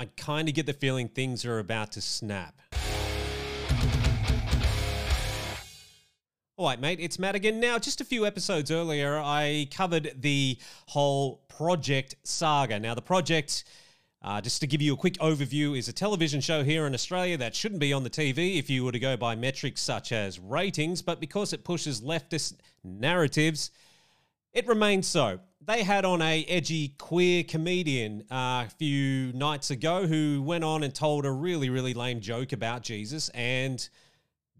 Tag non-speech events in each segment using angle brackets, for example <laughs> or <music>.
I kind of get the feeling things are about to snap. All right, mate, it's Madigan. Now, just a few episodes earlier, I covered the whole Project Saga. Now, the project, uh, just to give you a quick overview, is a television show here in Australia that shouldn't be on the TV if you were to go by metrics such as ratings, but because it pushes leftist narratives, it remains so. They had on a edgy queer comedian uh, a few nights ago who went on and told a really, really lame joke about Jesus and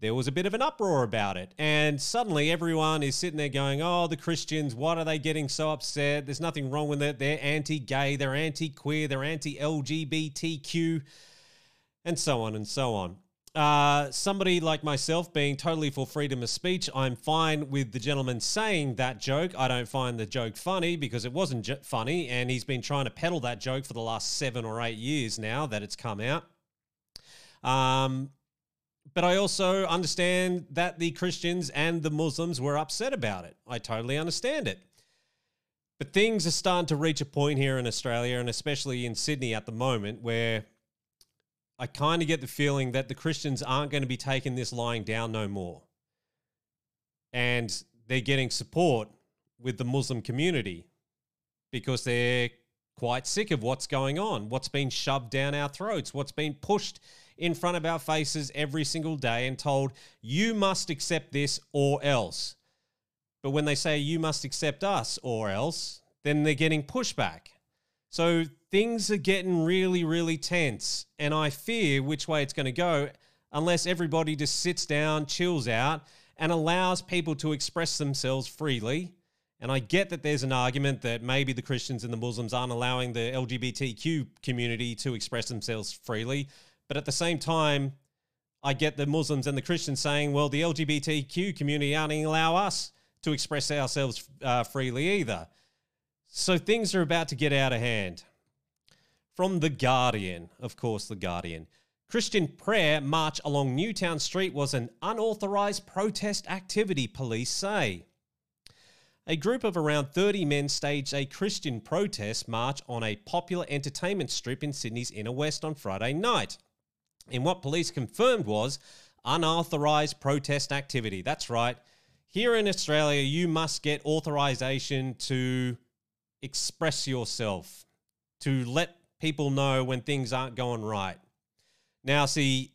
there was a bit of an uproar about it. And suddenly everyone is sitting there going, oh, the Christians, what are they getting so upset? There's nothing wrong with it. They're anti gay, they're anti queer, they're anti LGBTQ, and so on and so on. Uh, somebody like myself being totally for freedom of speech, I'm fine with the gentleman saying that joke. I don't find the joke funny because it wasn't j- funny, and he's been trying to peddle that joke for the last seven or eight years now that it's come out. Um, but I also understand that the Christians and the Muslims were upset about it. I totally understand it. But things are starting to reach a point here in Australia and especially in Sydney at the moment where I kind of get the feeling that the Christians aren't going to be taking this lying down no more. And they're getting support with the Muslim community because they're quite sick of what's going on, what's been shoved down our throats, what's been pushed in front of our faces every single day and told, you must accept this or else. But when they say you must accept us or else, then they're getting pushback. So things are getting really, really tense. And I fear which way it's going to go unless everybody just sits down, chills out, and allows people to express themselves freely. And I get that there's an argument that maybe the Christians and the Muslims aren't allowing the LGBTQ community to express themselves freely. But at the same time, I get the Muslims and the Christians saying, well, the LGBTQ community aren't allow us to express ourselves uh, freely either. So things are about to get out of hand. From The Guardian, of course, The Guardian. Christian prayer march along Newtown Street was an unauthorized protest activity, police say. A group of around 30 men staged a Christian protest march on a popular entertainment strip in Sydney's inner west on Friday night in what police confirmed was unauthorized protest activity. That's right. Here in Australia, you must get authorization to express yourself, to let people know when things aren't going right. Now, see,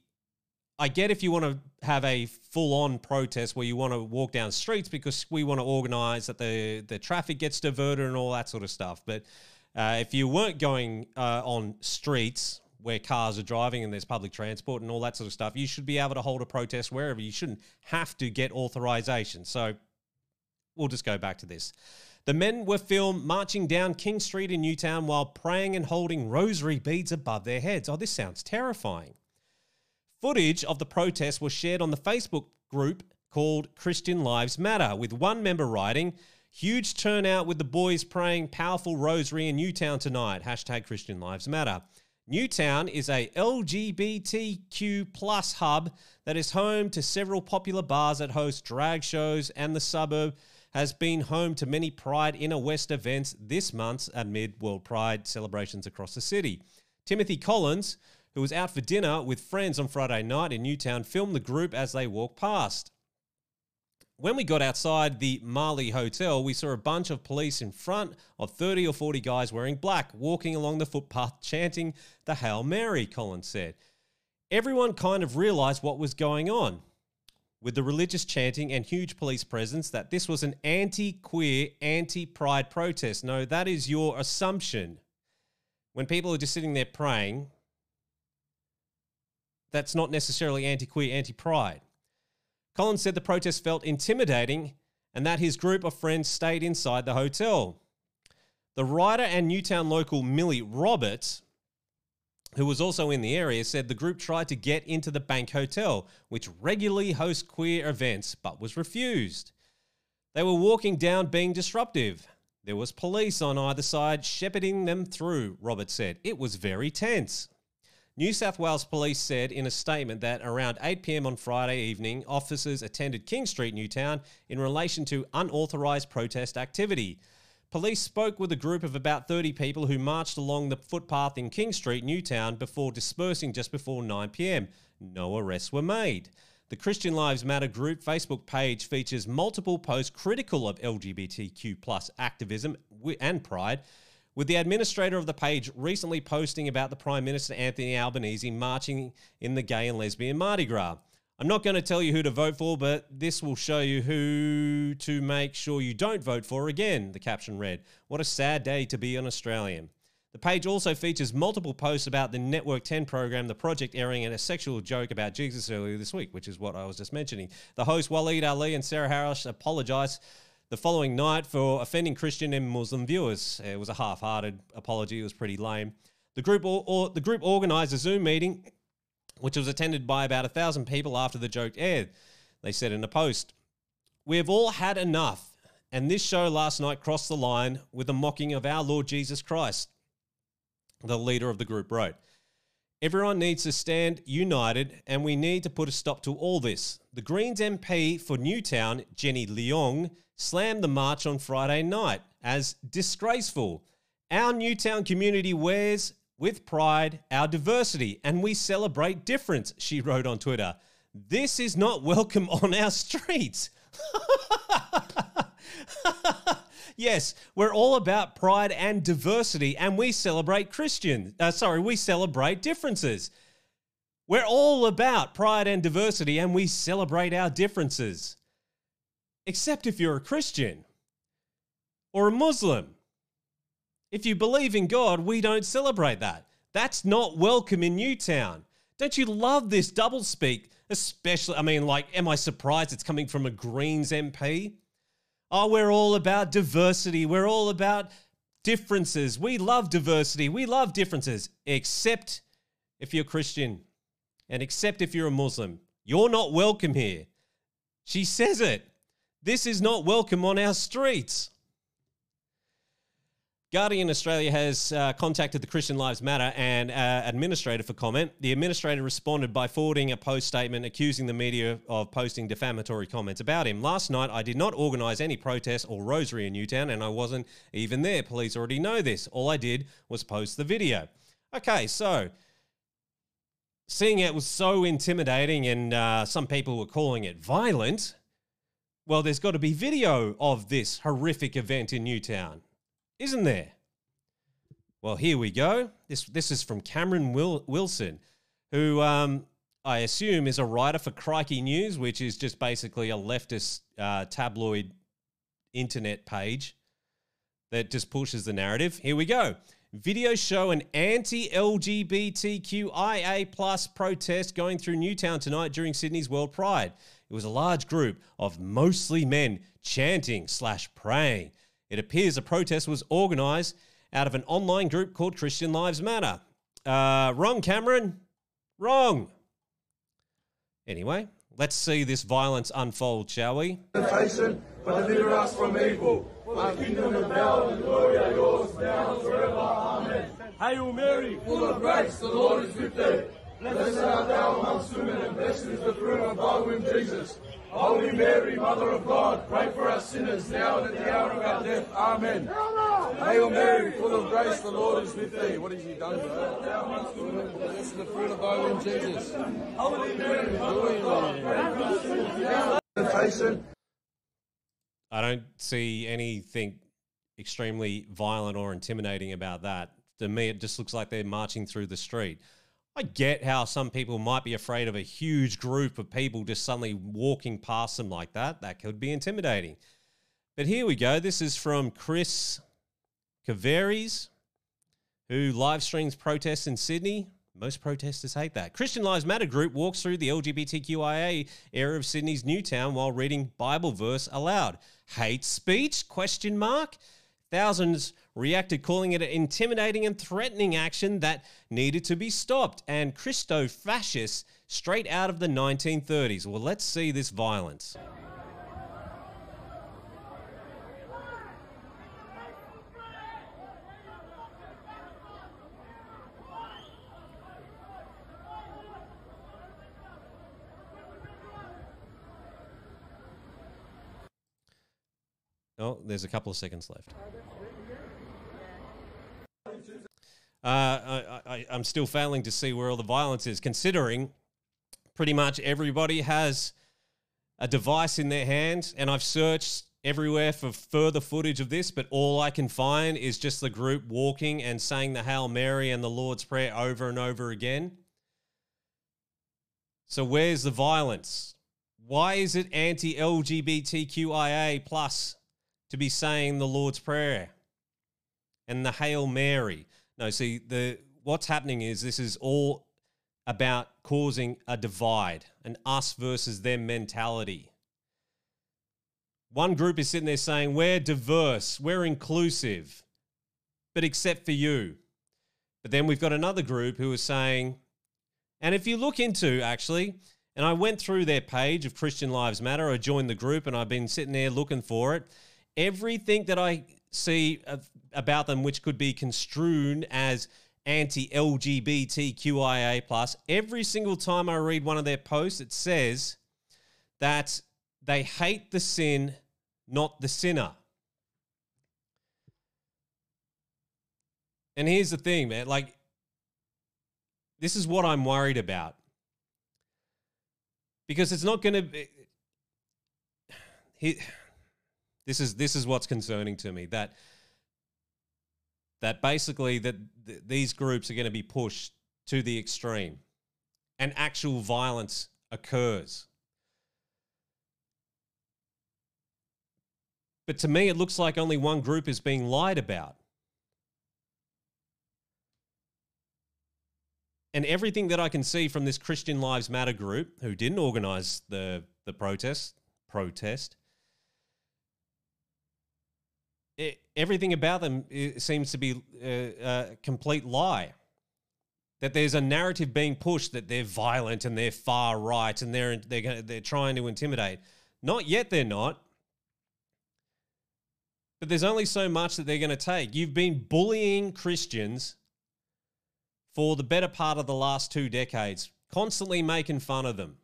I get if you want to have a full on protest where you want to walk down streets because we want to organize that the, the traffic gets diverted and all that sort of stuff. But uh, if you weren't going uh, on streets where cars are driving and there's public transport and all that sort of stuff, you should be able to hold a protest wherever. You shouldn't have to get authorization. So we'll just go back to this. The men were filmed marching down King Street in Newtown while praying and holding rosary beads above their heads. Oh, this sounds terrifying. Footage of the protest was shared on the Facebook group called Christian Lives Matter, with one member writing, Huge turnout with the boys praying powerful rosary in Newtown tonight. Hashtag Christian Lives Matter. Newtown is a LGBTQ plus hub that is home to several popular bars that host drag shows, and the suburb has been home to many Pride Inner West events this month amid World Pride celebrations across the city. Timothy Collins, who was out for dinner with friends on Friday night in Newtown, filmed the group as they walked past. When we got outside the Marly Hotel, we saw a bunch of police in front of 30 or 40 guys wearing black, walking along the footpath chanting the Hail Mary, Collins said. Everyone kind of realized what was going on with the religious chanting and huge police presence that this was an anti queer, anti pride protest. No, that is your assumption. When people are just sitting there praying, that's not necessarily anti queer, anti pride. Collins said the protest felt intimidating and that his group of friends stayed inside the hotel. The writer and Newtown local Millie Roberts, who was also in the area, said the group tried to get into the Bank Hotel, which regularly hosts queer events, but was refused. They were walking down being disruptive. There was police on either side shepherding them through, Robert said. It was very tense. New South Wales Police said in a statement that around 8 pm on Friday evening, officers attended King Street, Newtown, in relation to unauthorised protest activity. Police spoke with a group of about 30 people who marched along the footpath in King Street, Newtown, before dispersing just before 9 pm. No arrests were made. The Christian Lives Matter group Facebook page features multiple posts critical of LGBTQ plus activism and pride, with the administrator of the page recently posting about the Prime Minister Anthony Albanese marching in the gay and lesbian Mardi Gras. I'm not going to tell you who to vote for, but this will show you who to make sure you don't vote for again, the caption read. What a sad day to be an Australian. The page also features multiple posts about the Network 10 program, the project airing, and a sexual joke about Jesus earlier this week, which is what I was just mentioning. The hosts Waleed Aly and Sarah Harris apologized the following night for offending Christian and Muslim viewers. It was a half-hearted apology. It was pretty lame. The group or, or the group organized a Zoom meeting, which was attended by about a thousand people after the joke aired. They said in a post, "We have all had enough." And this show last night crossed the line with a mocking of our Lord Jesus Christ the leader of the group wrote. Everyone needs to stand united, and we need to put a stop to all this. The Greens MP for Newtown, Jenny Leong, slammed the march on Friday night as disgraceful. Our Newtown community wears with pride our diversity, and we celebrate difference, she wrote on Twitter. This is not welcome on our streets. <laughs> Yes, we're all about pride and diversity, and we celebrate Christian. Uh, sorry, we celebrate differences. We're all about pride and diversity, and we celebrate our differences. Except if you're a Christian or a Muslim. If you believe in God, we don't celebrate that. That's not welcome in Newtown. Don't you love this doublespeak? Especially, I mean, like, am I surprised it's coming from a Greens MP? Oh, we're all about diversity. We're all about differences. We love diversity. We love differences, except if you're Christian and except if you're a Muslim. You're not welcome here. She says it. This is not welcome on our streets. Guardian Australia has uh, contacted the Christian Lives Matter and uh, administrator for comment. The administrator responded by forwarding a post statement accusing the media of posting defamatory comments about him. Last night, I did not organise any protests or rosary in Newtown, and I wasn't even there. Police already know this. All I did was post the video. Okay, so seeing it was so intimidating, and uh, some people were calling it violent. Well, there's got to be video of this horrific event in Newtown isn't there? Well, here we go. This this is from Cameron Wil- Wilson, who um, I assume is a writer for Crikey News, which is just basically a leftist uh, tabloid internet page that just pushes the narrative. Here we go. Videos show an anti-LGBTQIA plus protest going through Newtown tonight during Sydney's World Pride. It was a large group of mostly men chanting slash praying it appears a protest was organised out of an online group called Christian Lives Matter. Uh, wrong, Cameron. Wrong. Anyway, let's see this violence unfold, shall we? But deliver us from evil. The kingdom and power and glory are yours now and forever. Amen. Hail Mary, full of grace, the Lord is with thee. Blessed art thou amongst women, and blessed is the fruit of thy womb, Jesus. Holy Mary, Mother of God, pray for us sinners now and at the hour of our death. Amen. Hail Mary, full of grace, the Lord is with thee. What has he done for us? Blessed the fruit of thy womb, Jesus. Holy Mary, Mother of God, I don't see anything extremely violent or intimidating about that. To me, it just looks like they're marching through the street. I get how some people might be afraid of a huge group of people just suddenly walking past them like that. That could be intimidating. But here we go. This is from Chris Caveries, who live streams protests in Sydney. Most protesters hate that. Christian Lives Matter group walks through the LGBTQIA area of Sydney's Newtown while reading Bible verse aloud. Hate speech? Question mark. Thousands reacted, calling it an intimidating and threatening action that needed to be stopped, and Christo fascists straight out of the 1930s. Well, let's see this violence. Oh, there's a couple of seconds left. Uh, I, I, I'm still failing to see where all the violence is, considering pretty much everybody has a device in their hand, and I've searched everywhere for further footage of this, but all I can find is just the group walking and saying the Hail Mary and the Lord's Prayer over and over again. So where's the violence? Why is it anti-LGBTQIA plus to be saying the Lord's Prayer and the Hail Mary? No, see the what's happening is this is all about causing a divide, an us versus them mentality. One group is sitting there saying, We're diverse, we're inclusive, but except for you. But then we've got another group who is saying, and if you look into actually, and I went through their page of Christian Lives Matter, I joined the group and I've been sitting there looking for it. Everything that I see about them, which could be construed as anti LGBTQIA, plus, every single time I read one of their posts, it says that they hate the sin not the sinner. And here's the thing, man. Like, this is what I'm worried about. Because it's not going to be. <sighs> He, this is this is what's concerning to me that that basically that th- these groups are going to be pushed to the extreme and actual violence occurs But to me, it looks like only one group is being lied about. And everything that I can see from this Christian Lives Matter group, who didn't organize the, the protest, protest, it, everything about them seems to be a, a complete lie. That there's a narrative being pushed that they're violent and they're far right and they're they're they're trying to intimidate. Not yet, they're not. But there's only so much that they're going to take. You've been bullying Christians for the better part of the last two decades, constantly making fun of them.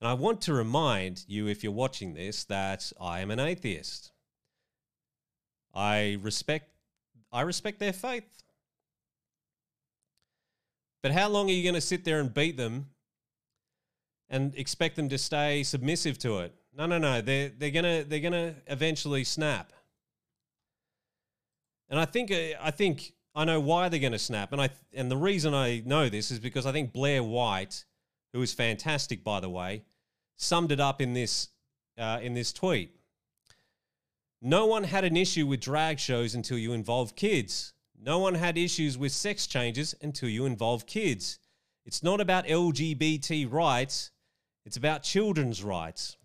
And I want to remind you, if you're watching this, that I am an atheist. I respect I respect their faith. But how long are you going to sit there and beat them and expect them to stay submissive to it? No, no, no. They're they're gonna they're gonna eventually snap. And I think uh, I think I know why they're to snap. And I and the reason I know this is because I think Blair White, who is fantastic by the way, summed it up in this uh, in this tweet. No one had an issue with drag shows until you involve kids. No one had issues with sex changes until you involve kids. It's not about LGBT rights, it's about children's rights.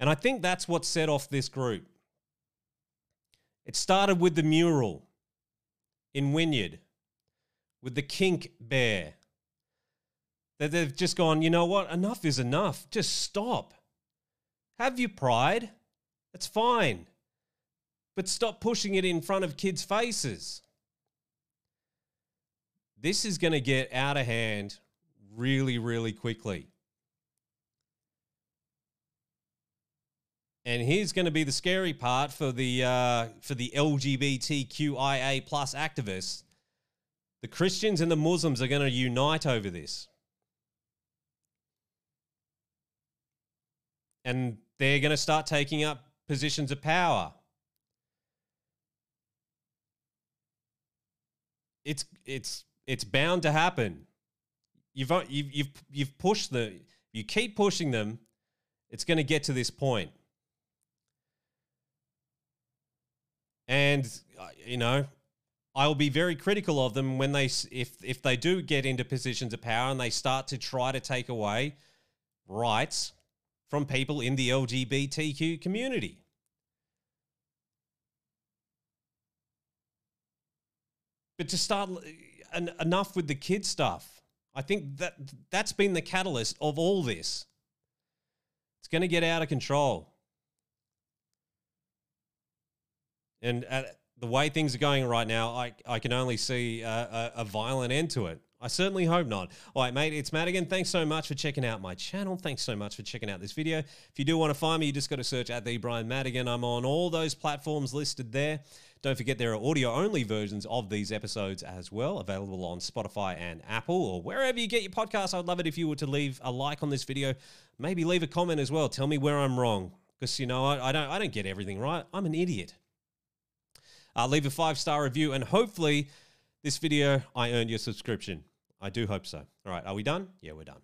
And I think that's what set off this group. It started with the mural in Wynyard with the kink bear. That they've just gone, you know what? Enough is enough. Just stop. Have your pride. That's fine. But stop pushing it in front of kids' faces. This is going to get out of hand really, really quickly. And here's going to be the scary part for the uh, for the LGBTQIA plus activists. The Christians and the Muslims are going to unite over this, and they're going to start taking up positions of power. It's it's it's bound to happen. You've you've you've, you've pushed the you keep pushing them. It's going to get to this point. and uh, you know I will be very critical of them when they if if they do get into positions of power and they start to try to take away rights from people in the LGBTQ community. But to start en- enough with the kid stuff. I think that that's been the catalyst of all this. It's going to get out of control. And at the way things are going right now, I, I can only see a, a, a violent end to it. I certainly hope not. All right, mate, it's Madigan. Thanks so much for checking out my channel. Thanks so much for checking out this video. If you do want to find me, you just got to search at the Bryan Madigan. I'm on all those platforms listed there. Don't forget there are audio only versions of these episodes as well, available on Spotify and Apple or wherever you get your podcasts. I'd love it if you were to leave a like on this video. Maybe leave a comment as well. Tell me where I'm wrong. Because you know, I, I don't I don't get everything right. I'm an idiot. Uh, leave a five star review, and hopefully, this video I earned your subscription. I do hope so. All right, are we done? Yeah, we're done.